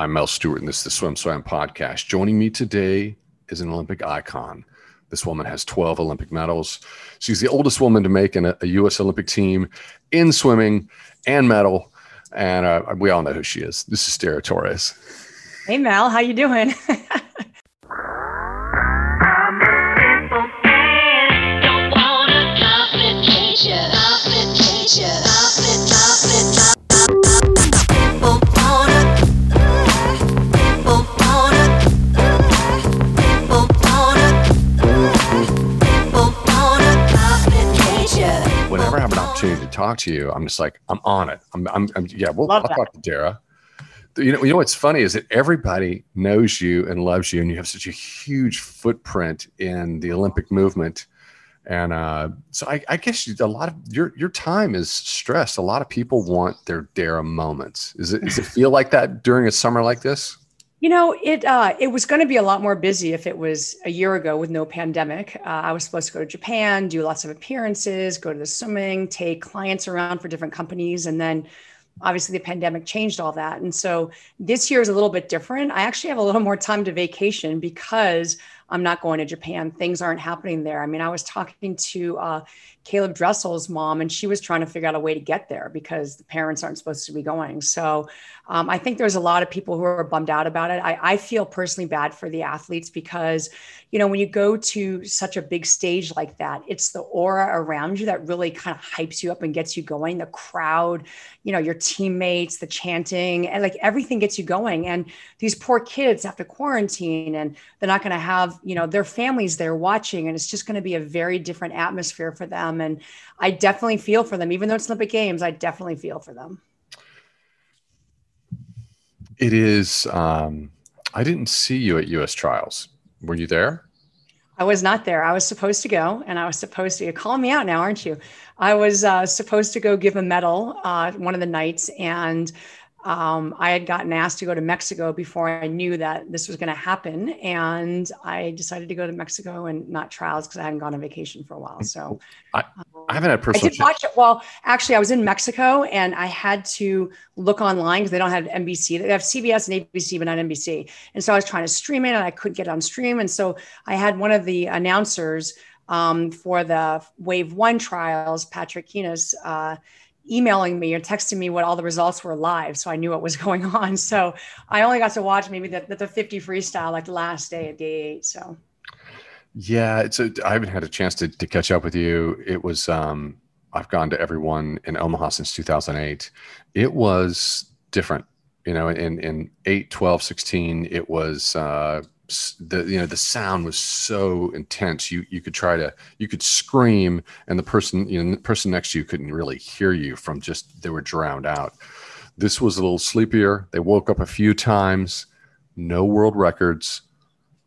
I'm Mel Stewart, and this is the Swim Swam podcast. Joining me today is an Olympic icon. This woman has 12 Olympic medals. She's the oldest woman to make a U.S. Olympic team in swimming and medal. And uh, we all know who she is. This is Dara Torres. Hey, Mel. How you doing? talk to you, I'm just like, I'm on it. I'm, I'm, I'm yeah, well, I'll talk to Dara. You know, you know what's funny is that everybody knows you and loves you, and you have such a huge footprint in the Olympic movement. And uh, so I, I guess a lot of your your time is stressed. A lot of people want their Dara moments. Is it does it feel like that during a summer like this? You know, it uh, it was going to be a lot more busy if it was a year ago with no pandemic. Uh, I was supposed to go to Japan, do lots of appearances, go to the swimming, take clients around for different companies, and then obviously the pandemic changed all that. And so this year is a little bit different. I actually have a little more time to vacation because I'm not going to Japan. Things aren't happening there. I mean, I was talking to uh, Caeleb Dressel's mom, and she was trying to figure out a way to get there because the parents aren't supposed to be going. So um, I think there's a lot of people who are bummed out about it. I, I, feel personally bad for the athletes because, you know, when you go to such a big stage like that, it's the aura around you that really kind of hypes you up and gets you going. The crowd, you know, your teammates, the chanting, and like everything gets you going. And these poor kids have to quarantine and they're not going to have, you know, their families there watching. And it's just going to be a very different atmosphere for them them. And I definitely feel for them, even though it's Olympic Games, I definitely feel for them. It is, um, I didn't see you at US trials. Were you there? I was not there. I was supposed to go, and I was supposed to. You're calling me out now, aren't you? I was uh, supposed to go give a medal uh, one of the nights, and um, I had gotten asked to go to Mexico before I knew that this was going to happen, and I decided to go to Mexico and not trials because I hadn't gone on vacation for a while. So I, I haven't had personal. I did watch it. Well, actually, I was in Mexico and I had to look online because they don't have NBC. They have CBS and ABC, but not NBC. And so I was trying to stream it, and I couldn't get on stream. And so I had one of the announcers um, for the Wave One trials, Patrick Kenes. Uh, emailing me or texting me what all the results were live so i knew what was going on. So i only got to watch maybe the, the 50 freestyle like the last day of day eight so. Yeah it's a, i haven't had a chance to, to catch up with you. It was um i've gone to everyone in omaha since 2008 it was different you know in in 8 12 16 it was uh the you know the sound was so intense you you could try to you could scream and the person you know the person next to you couldn't really hear you from just they were drowned out. This was a little sleepier. They woke up a few times. No world records.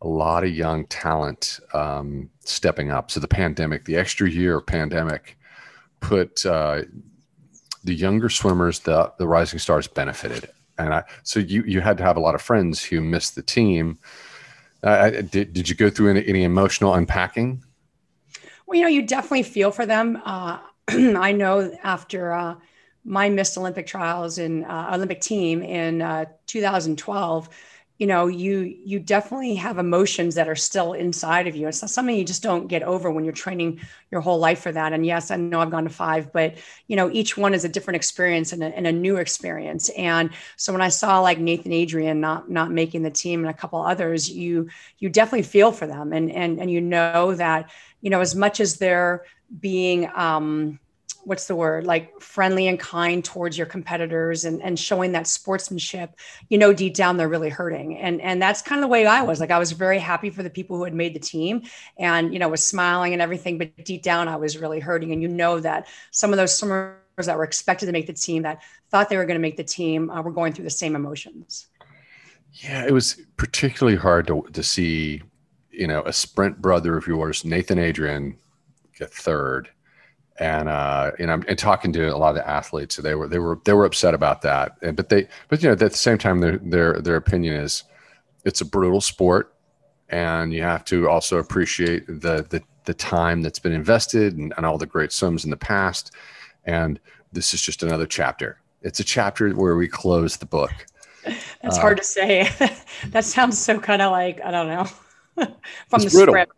A lot of young talent um, stepping up. So the pandemic the extra year of pandemic put uh, the younger swimmers the the rising stars benefited. And I, so you you had to have a lot of friends who missed the team uh, did, did you go through any, any, emotional unpacking? Well, you know, you definitely feel for them. Uh, I know after uh, my missed Olympic trials in uh, Olympic team in uh, 2012, you know you you definitely have emotions that are still inside of you. It's not something you just don't get over when you're training your whole life for that. And yes i know i've gone to five but you know each one is a different experience and a, and a new experience. And so when i saw like nathan adrian not not making the team and a couple others you you definitely feel for them. And and and you know that you know as much as they're being um what's the word like friendly and kind towards your competitors and, and showing that sportsmanship you know deep down they're really hurting. And and that's kind of the way i was. Like i was very happy for the people who had made the team and you know was smiling and everything but deep down i was really hurting. And you know that some of those swimmers that were expected to make the team that thought they were going to make the team uh, were going through the same emotions. Yeah it was particularly hard to, to see you know a sprint brother of yours nathan adrian get third and uh, and I'm and talking to a lot of the athletes, they were they were they were upset about that. And, but they but you know at the same time their their their opinion is it's a brutal sport, and you have to also appreciate the the the time that's been invested and, and all the great sums in the past. And this is just another chapter. It's a chapter where we close the book. That's uh, hard to say. that sounds so kind of like I don't know from the brutal. script.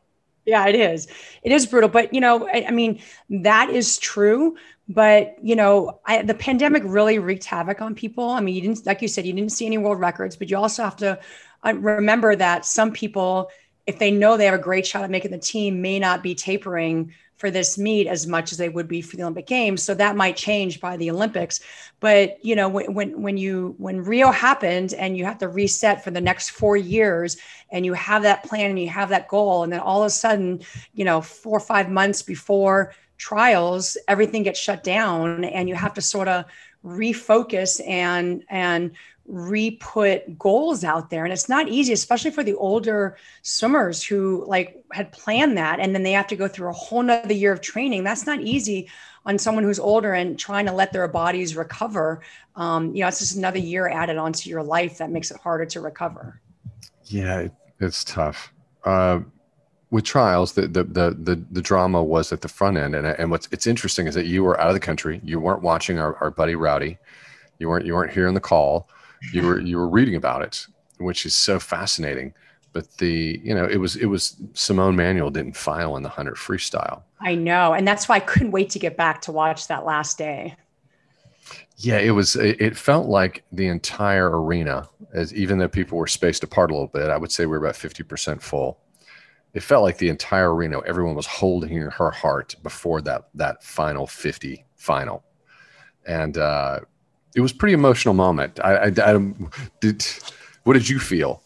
Yeah, it is. It is brutal, but you know, I, I mean, that is true. But you know, I, the pandemic really wreaked havoc on people. I mean, you didn't, like you said, you didn't see any world records, but you also have to uh, remember that some people, if they know they have a great shot at making the team, may not be tapering for this meet as much as they would be for the Olympic Games. So that might change by the Olympics. But you know, when when when you when Rio happened and you have to reset for the next four years, and you have that plan and you have that goal, and then all of a sudden, you know, four or five months before trials, everything gets shut down, and you have to sort of refocus and and re-put goals out there. And it's not easy especially for the older swimmers who like had planned that and then they have to go through a whole nother year of training. That's not easy on someone who's older and trying to let their bodies recover. Um, you know it's just another year added onto your life that makes it harder to recover. Yeah it's tough. Uh, with trials the, the, the the the drama was at the front end. And, and what's it's interesting is that you were out of the country. You weren't watching our, our buddy rowdy. You weren't you weren't hearing the call you were you were reading about it, which is so fascinating. But the you know it was it was Simone Manuel didn't file in the hundred freestyle. I know, and that's why I couldn't wait to get back to watch that last day. Yeah, it was. It felt like the entire arena, as even though people were spaced apart a little bit, I would say we were about fifty percent full. It felt like the entire arena, everyone was holding her heart before that that final fifty final, and uh, it was pretty emotional moment. I, I, I did. What did you feel?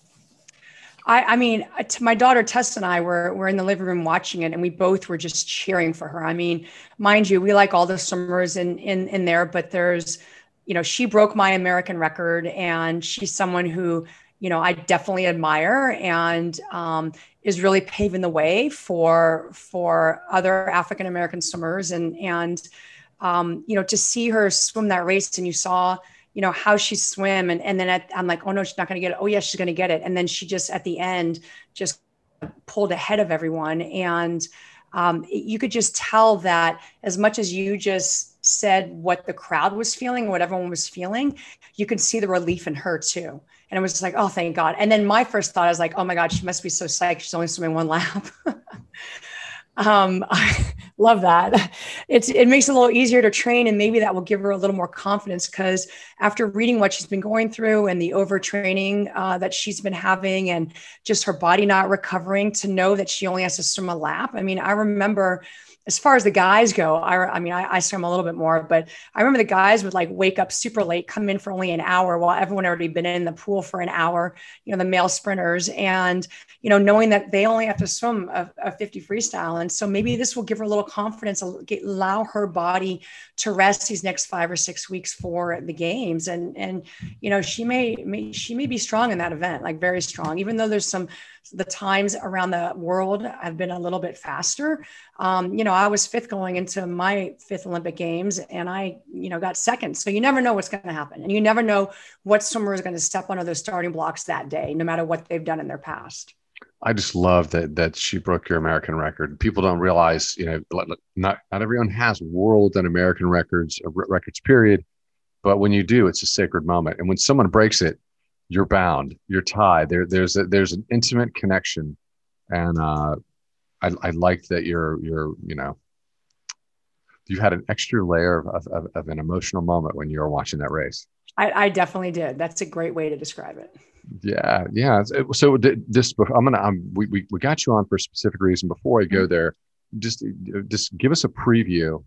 I, I mean, my daughter Tess and I were were in the living room watching it, and we both were just cheering for her. I mean, mind you, we like all the swimmers in in in there, but there's, you know, she broke my American record, and she's someone who, you know, I definitely admire, and um, is really paving the way for for other African American swimmers, and and um, you know, to see her swim that race and you saw, you know, how she swim. And, and then at, I'm like, oh no, she's not going to get it. Oh yeah, she's going to get it. And then she just, at the end, just pulled ahead of everyone. And um, you could just tell that as much as you just said what the crowd was feeling, what everyone was feeling, you could see the relief in her too. And it was just like, oh, thank God. And then my first thought I was like, oh my God, she must be so psyched. She's only swimming one lap. um, I love that. It's it makes it a little easier to train, and maybe that will give her a little more confidence. Because after reading what she's been going through and the overtraining uh, that she's been having, and just her body not recovering, to know that she only has to swim a lap. I mean, I remember as far as the guys go, I, I mean, I, I swim a little bit more, but I remember the guys would like wake up super late, come in for only an hour while everyone already been in the pool for an hour, you know, the male sprinters. And, you know, knowing that they only have to swim a, a 50 freestyle. And so maybe this will give her a little confidence, allow her body to rest these next five or six weeks for the games. And, and, you know, she may, may she may be strong in that event, like very strong, even though there's some, the times around the world have been a little bit faster. Um, you know, I was fifth going into my fifth Olympic Games and I, you know, got second. So you never know what's going to happen. And you never know what swimmer is going to step onto those starting blocks that day, no matter what they've done in their past. I just love that that she broke your American record. People don't realize, you know, not not everyone has world and American records, uh, records period. But when you do, it's a sacred moment. And when someone breaks it, you're bound, you're tied. There, there's a, there's an intimate connection, and uh, I, I like that you're you're you know you had an extra layer of, of, of an emotional moment when you were watching that race. I, I definitely did. That's a great way to describe it. Yeah, yeah. So this, I'm gonna, um, we, we we got you on for a specific reason. Before I go mm-hmm. there, just just give us a preview.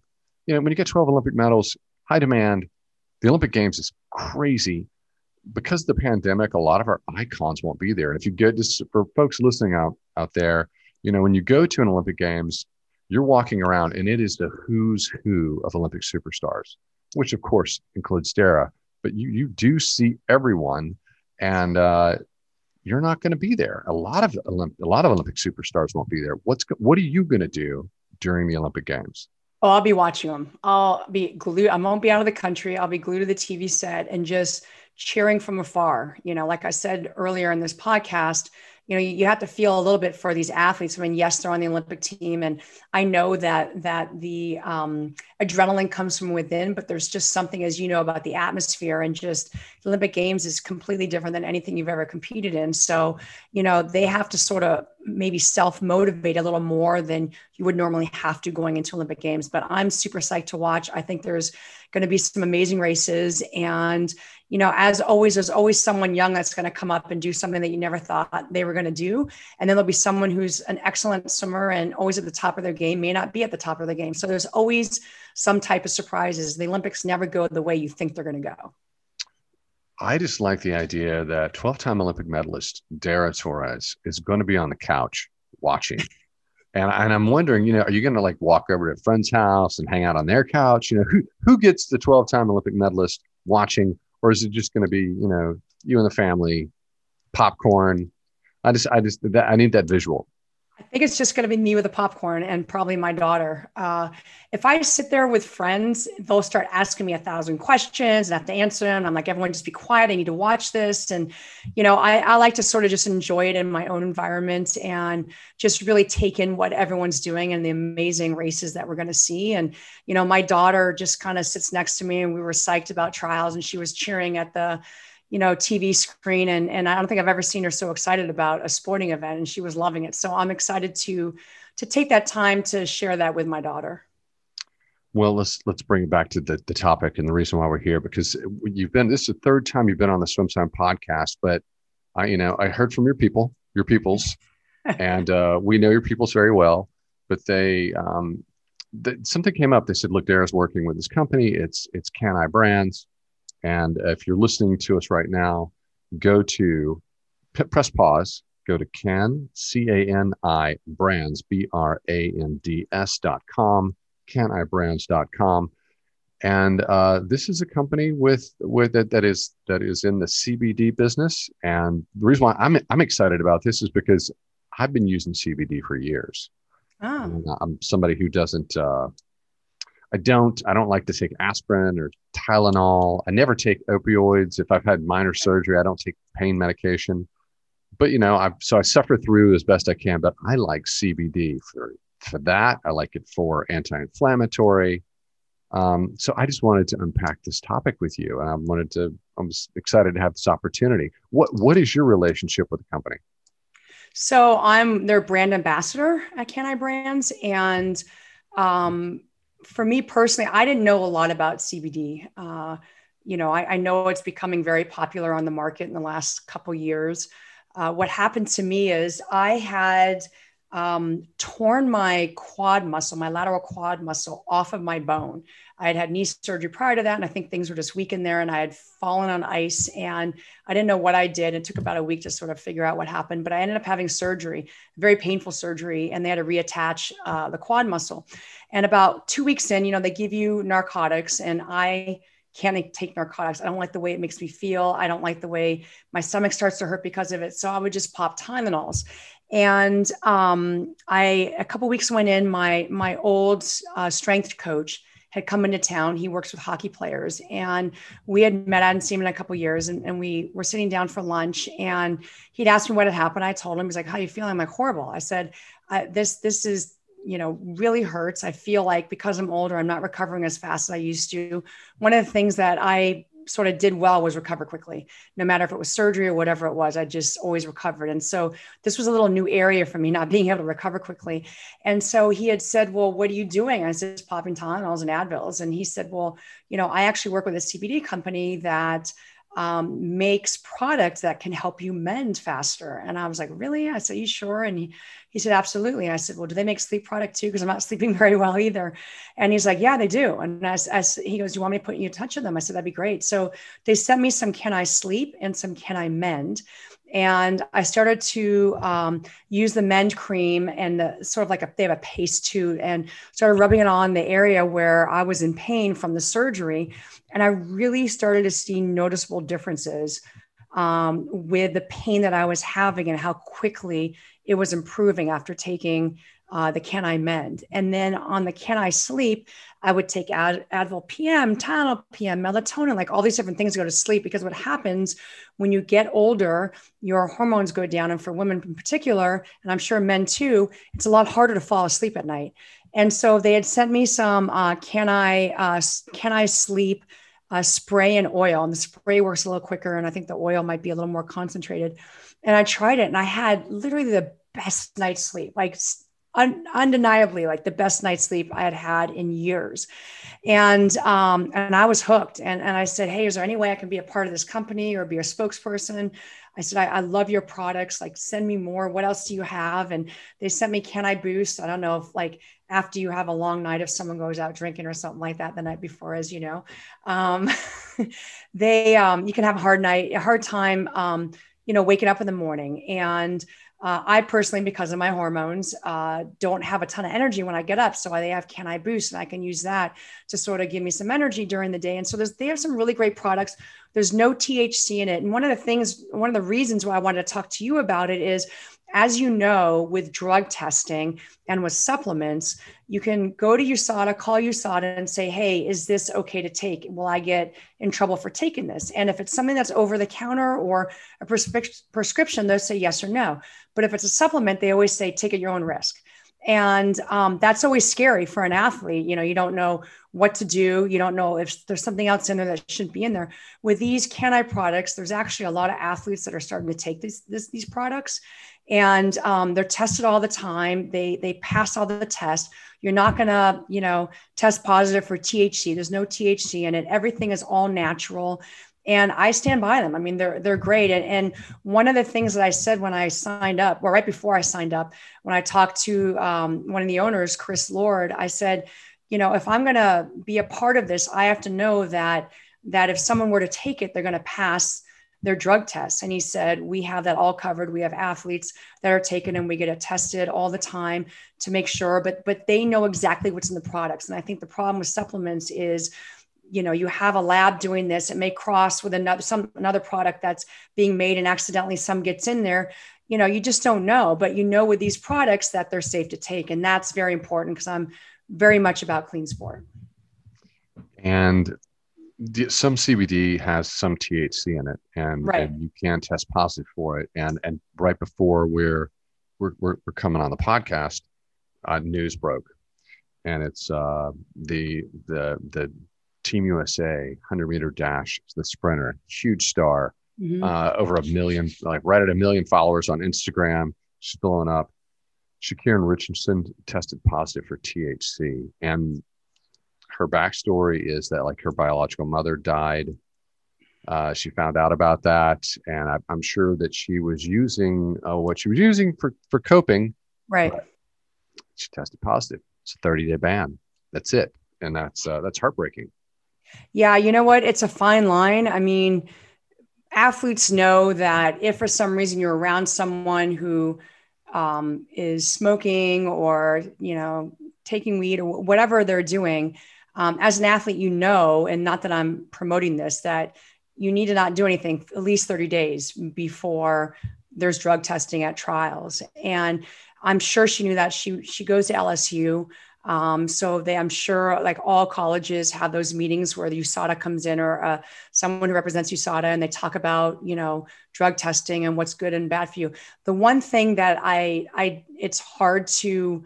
You know, when you get 12 Olympic medals, high demand, the Olympic Games is crazy. Because of the pandemic, a lot of our icons won't be there. And if you get just for folks listening out out there, you know, when you go to an Olympic Games, you're walking around and it is the who's who of Olympic superstars, which of course includes Dara. But you you do see everyone and uh, you're not going to be there. A lot of Olymp- a lot of Olympic superstars won't be there. What's what are you going to do during the Olympic Games? Oh, I'll be watching them. I'll be glued. I won't be out of the country. I'll be glued to the TV set and just cheering from afar. You know, like I said earlier in this podcast, you know you, have to feel a little bit for these athletes i mean yes they're on the olympic team. And i know that that the um, adrenaline comes from within but there's just something as you know about the atmosphere and just the olympic games is completely different than anything you've ever competed in. So you know they have to sort of maybe self motivate a little more than you would normally have to going into olympic games. But i'm super psyched to watch. I think there's going to be some amazing races. And you know, as always, there's always someone young that's going to come up and do something that you never thought they were going to do. And then there'll be someone who's an excellent swimmer and always at the top of their game, may not be at the top of the game. So there's always some type of surprises. The Olympics never go the way you think they're going to go. I just like the idea that 12 time Olympic medalist Dara Torres is going to be on the couch watching. And, and I'm wondering, you know, are you going to like walk over to a friend's house and hang out on their couch? You know, who, who gets the 12 time Olympic medalist watching or is it just going to be you know you and the family popcorn? I just i just that, i need that visual I think it's just going to be me with a popcorn and probably my daughter. Uh, if I sit there with friends, they'll start asking me a thousand questions and I have to answer them. I'm like, everyone just be quiet. I need to watch this. And, you know, I, I like to sort of just enjoy it in my own environment and just really take in what everyone's doing and the amazing races that we're going to see. And, you know, my daughter just kind of sits next to me and we were psyched about trials and she was cheering at the, you know tv screen and and i don't think i've ever seen her so excited about a sporting event and she was loving it. So i'm excited to to take that time to share that with my daughter. Well let's let's bring it back to the, the topic and the reason why we're here because you've been this is the third time you've been on the Swim Swam podcast but i you know i heard from your people your peoples and uh, we know your peoples very well but they um, something came up. They said look dara's working with this company. It's it's can i brands and if you're listening to us right now, go to press pause, go to can, C A N I brands, B R A N D S dot com, canibrands.com. And uh, this is a company with with that, that is that is in the CBD business. And the reason why I'm I'm excited about this is because I've been using CBD for years. Oh. I'm somebody who doesn't uh, I don't I don't like to take aspirin or Tylenol. I never take opioids. If I've had minor surgery, I don't take pain medication. But you know, I so I suffer through as best I can. But I like CBD for for that. I like it for anti-inflammatory. Um, so I just wanted to unpack this topic with you, and I wanted to. I'm excited to have this opportunity. What What is your relationship with the company? So I'm their brand ambassador at Can I Brands, and um, for me personally, I didn't know a lot about CBD. Uh, you know, I, I, know it's becoming very popular on the market in the last couple years. Uh, what happened to me is I had um, torn my quad muscle, my lateral quad muscle off of my bone. I had had knee surgery prior to that, and I think things were just weak in there. And I had fallen on ice, and I didn't know what I did. It took about a week to sort of figure out what happened, but I ended up having surgery, very painful surgery, and they had to reattach uh, the quad muscle. And about two weeks in, you know, they give you narcotics, and I can't take narcotics. I don't like the way it makes me feel. I don't like the way my stomach starts to hurt because of it. So I would just pop Tylenols. And um, I, a couple weeks went in, my my old uh, strength coach had come into town. He works with hockey players, and we had met. Hadn't seen him in a couple years, and, and we were sitting down for lunch. And he'd asked me what had happened. I told him, he's like, "How you feeling?" I'm like, "Horrible." I said, "This this is you know really hurts i feel like because i'm older i'm not recovering as fast as i used to one of the things that i sort of did well was recover quickly. No matter if it was surgery or whatever it was i just always recovered. And so this was a little new area for me not being able to recover quickly. And so he had said well what are you doing? I said popping tylenols and advils. And he said well you know i actually work with a cbd company that um, makes products that can help you mend faster. And I was like, really? I said, you sure? And he, he said, absolutely. And I said, well, do they make sleep product too? Because I'm not sleeping very well either. And he's like, yeah, they do. And as, as he goes, do you want me to put you in touch with them? I said, that'd be great. So they sent me some Can I Sleep and some Can I Mend and I started to um, use the Mend cream and the sort of like a, they have a paste too, and started rubbing it on the area where I was in pain from the surgery, and I really started to see noticeable differences um, with the pain that I was having and how quickly it was improving after taking uh, the Can I Mend. And then on the Can I Sleep, I would take Ad- Advil PM, Tylenol PM, melatonin, like all these different things to go to sleep. Because what happens when you get older, your hormones go down. And for women in particular, and I'm sure men too, it's a lot harder to fall asleep at night. And so they had sent me some uh, Can I uh, Can I Sleep uh, spray and oil, and the spray works a little quicker, and I think the oil might be a little more concentrated. And I tried it, and I had literally the best night's sleep, like un- undeniably like the best night's sleep I had had in years. And um, and I was hooked. And, and I said, hey, is there any way I can be a part of this company or be a spokesperson? I said, I, I, love your products. Like, send me more. What else do you have? And they sent me Can I Boost? I don't know if like after you have a long night, if someone goes out drinking or something like that the night before, as you know, um, they um, you can have a hard night, a hard time, um, you know, waking up in the morning. And uh, I personally, because of my hormones, uh, don't have a ton of energy when I get up. So I, they have Can I Boost, and I can use that to sort of give me some energy during the day. And so they have some really great products. There's no THC in it. And one of the things, one of the reasons why I wanted to talk to you about it is as you know, with drug testing and with supplements, you can go to USADA, call USADA and say, hey, is this okay to take? Will I get in trouble for taking this? And if it's something that's over the counter or a prescription, they'll say yes or no. But if it's a supplement, they always say take it at your own risk. And um, that's always scary for an athlete. You know, you don't know what to do. You don't know if there's something else in there that shouldn't be in there. With these Can I products, there's actually a lot of athletes that are starting to take these, this, these products and um, they're tested all the time. They they pass all the tests. You're not gonna you know test positive for THC. There's no THC in it. Everything is all natural. And I stand by them. I mean, they're they're great. And, and one of the things that I said when I signed up, or right before I signed up, when I talked to um, one of the owners, Chris Lord, I said, you know, if I'm to be a part of this, I have to know that that if someone were to take it, they're to pass their drug tests. And he said, We have that all covered. We have athletes that are taken and we get it tested all the time to make sure, but but they know exactly what's in the products. And I think the problem with supplements is you know you have a lab doing this it may cross with another some another product that's being made and accidentally some gets in there you know you just don't know but you know with these products that they're safe to take and that's very important because i'm very much about clean sport and some CBD has some THC in it, and, right. and, you can test positive for it. And and right before we're we're we're, we're coming on the podcast, uh, news broke, and it's uh, the the the Team USA 100 meter dash, the sprinter, huge star, mm-hmm. uh, over a million, like right at a million followers on Instagram. She's blowing up. Sha'Carri Richardson tested positive for THC, and her backstory is that like her biological mother died. Uh, she found out about that, and I, am sure that she was using uh, what she was using for for coping. Right. She tested positive. It's a 30 day ban. That's it, and that's uh, that's heartbreaking. Yeah, you know what? It's a fine line. I mean, athletes know that if for some reason you're around someone who um, is smoking or you know taking weed or whatever they're doing um, as an athlete, you know, and not that I'm promoting this, that you need to not do anything at least 30 days before there's drug testing at trials. And I'm sure she knew that she she goes to LSU. Um, so they, I'm sure, like all colleges have those meetings where the USADA comes in or uh, someone who represents USADA, and they talk about, you know, drug testing and what's good and bad for you. The one thing that I, I, it's hard to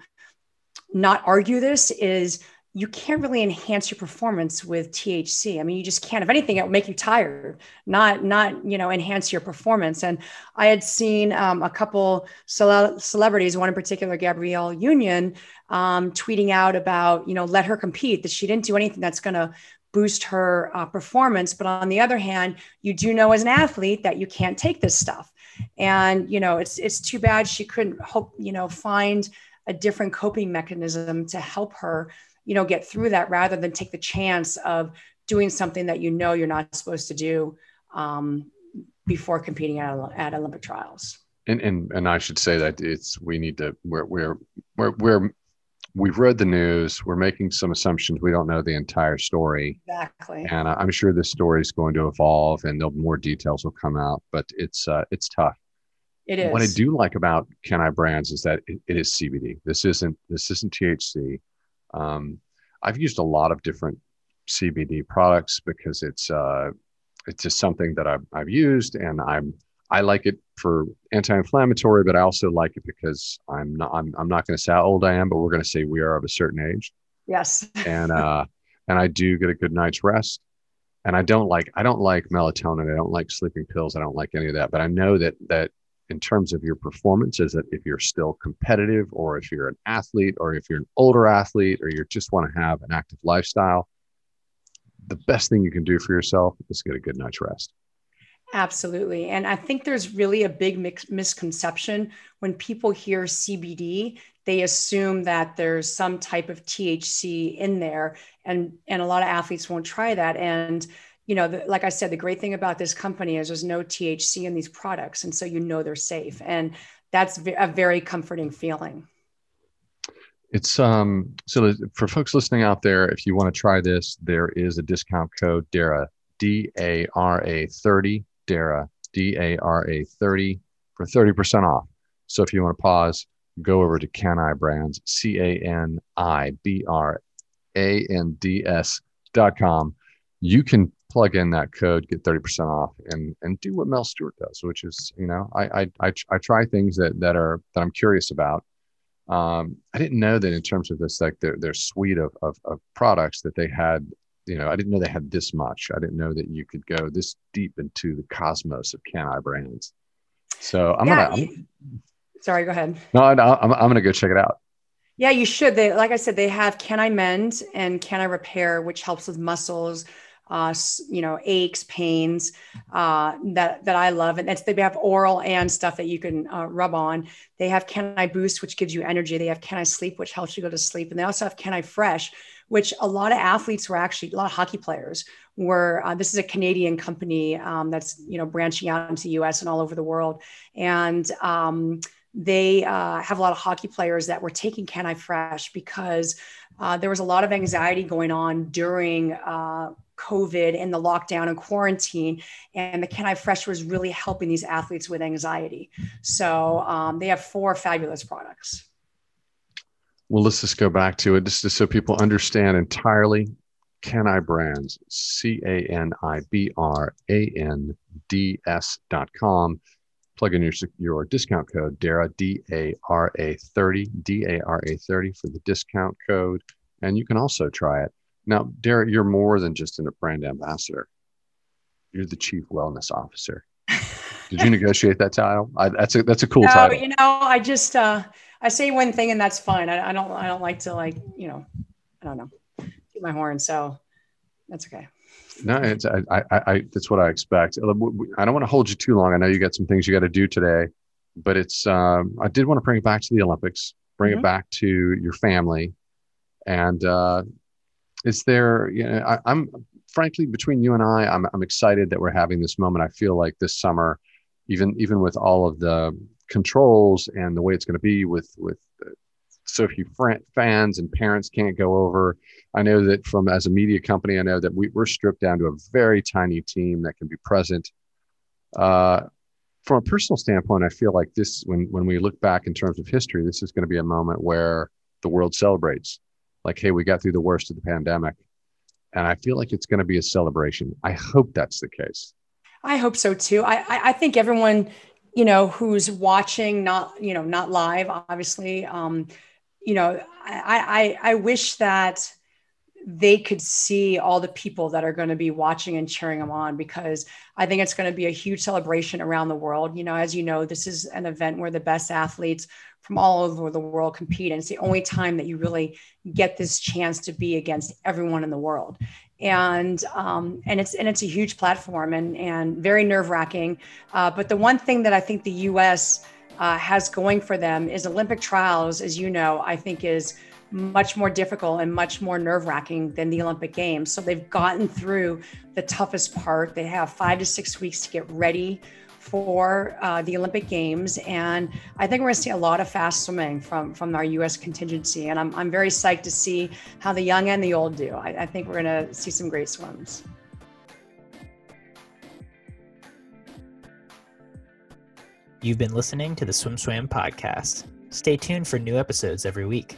not argue this is you can't really enhance your performance with THC. I mean, you just can't. If anything, it will make you tired, not not you know enhance your performance. And I had seen um, a couple cele- celebrities, one in particular, Gabrielle Union, um, tweeting out about you know let her compete. That she didn't do anything that's going to boost her uh, performance. But on the other hand, you do know as an athlete that you can't take this stuff. And you know it's it's too bad she couldn't hope you know find a different coping mechanism to help her you know get through that rather than take the chance of doing something that you know you're not supposed to do um, before competing at, at Olympic trials. And, and and I should say that it's we need to we're we're we're, we're we've read the news. We're making some assumptions. We don't know the entire story. Exactly. And I'm sure this story is going to evolve, and there'll more details will come out. But it's uh, it's tough. It is. What I do like about Can I Brands is that it, it is CBD. This isn't this isn't THC. Um, I've used a lot of different CBD products because it's uh, it's just something that I've, I've used, and I'm I like it for anti-inflammatory, but I also like it because I'm not I'm, I'm not going to say how old I am, but we're going to say we are of a certain age. Yes. and uh, and I do get a good night's rest. And I don't like I don't like melatonin. I don't like sleeping pills. I don't like any of that. But I know that that in terms of your performance is that if you're still competitive or if you're an athlete or if you're an older athlete or you just want to have an active lifestyle, the best thing you can do for yourself is get a good night's rest. Absolutely. And I think there's really a big mix- misconception when people hear CBD, they assume that there's some type of THC in there. And, and a lot of athletes won't try that. And, you know, the, like I said, the great thing about this company is there's no THC in these products. And so you know they're safe. And that's a very comforting feeling. It's um so for folks listening out there, if you want to try this, there is a discount code DARA D A R A 30 DARA, D A R A 30 for 30% off. So if you want to pause, go over to Can I Brands, C A N I B R A N D S dot com. You can plug in that code, get 30% off and, and do what Mel Stewart does, which is, you know, I, I, I, I try things that, that are, that I'm curious about. Um, I didn't know that in terms of this, like their, their suite of, of, of products that they had you know, I didn't know they had this much. I didn't know that you could go this deep into the cosmos of Can I brands. So I'm yeah, gonna. Sorry, go ahead. No, I'm, I'm gonna go check it out. Yeah, you should. They, like I said, they have Can I Mend and Can I Repair, which helps with muscles, uh, you know, aches, pains uh, that that I love. And it's they have oral and stuff that you can uh, rub on. They have Can I Boost, which gives you energy. They have Can I Sleep, which helps you go to sleep, and they also have Can I Fresh, which a lot of athletes were actually, a lot of hockey players were, uh, this is a Canadian company um, that's, you know, branching out into the US and all over the world. And um, they uh, have a lot of hockey players that were taking Can I Fresh because uh, there was a lot of anxiety going on during uh, COVID and the lockdown and quarantine. And the Can I Fresh was really helping these athletes with anxiety. So um, they have four fabulous products well, let's just go back to it just, so people understand entirely. Can I Brands, C A N I B R A N D S dot com. Plug in your, your discount code DARA, D A R A 30, D A R A 30 for the discount code. And you can also try it. Now, Dara, you're more than just a brand ambassador, you're the chief wellness officer. Did you negotiate that title? I, that's a that's a cool no, title. You know, I just uh, I say one thing and that's fine. I, I don't I don't like to like you know I don't know keep my horn. So that's okay. No, it's I, I, I that's what I expect. Uh, I don't want to hold you too long. I know you got some things you got to do today, but it's um, I did want to bring it back to the Olympics, bring mm-hmm. it back to your family, and uh, is there? You know, I, I'm frankly between you and I, I'm I'm excited that we're having this moment. I feel like this summer, even even with all of the controls and the way it's going to be with with so few fans and parents can't go over. I know that from as a media company, I know that we, are stripped down to a very tiny team that can be present. Uh, from a personal standpoint, I feel like this when when we look back in terms of history, this is going to be a moment where the world celebrates. Like, hey, we got through the worst of the pandemic, and I feel like it's going to be a celebration. I hope that's the case. I hope so too. I I think everyone you know, who's watching, not, you know, not live, obviously. Um, you know, I, I, I wish that they could see all the people that are going to be watching and cheering them on because I think it's going to be a huge celebration around the world. You know, as you know, this is an event where the best athletes from all over the world compete. And it's the only time that you really get this chance to be against everyone in the world and um, and it's and it's a huge platform and and very nerve wracking. Uh, but the one thing that I think the U.S. Uh, has going for them is Olympic trials, as you know, I think is much more difficult and much more nerve wracking than the Olympic Games. So they've gotten through the toughest part. They have five to six weeks to get ready for uh, the Olympic Games, and I think we're going to see a lot of fast swimming from from our U.S. contingency, and I'm I'm very psyched to see how the young and the old do. I, I think we're going to see some great swims. You've been listening to the Swim Swam podcast. Stay tuned for new episodes every week.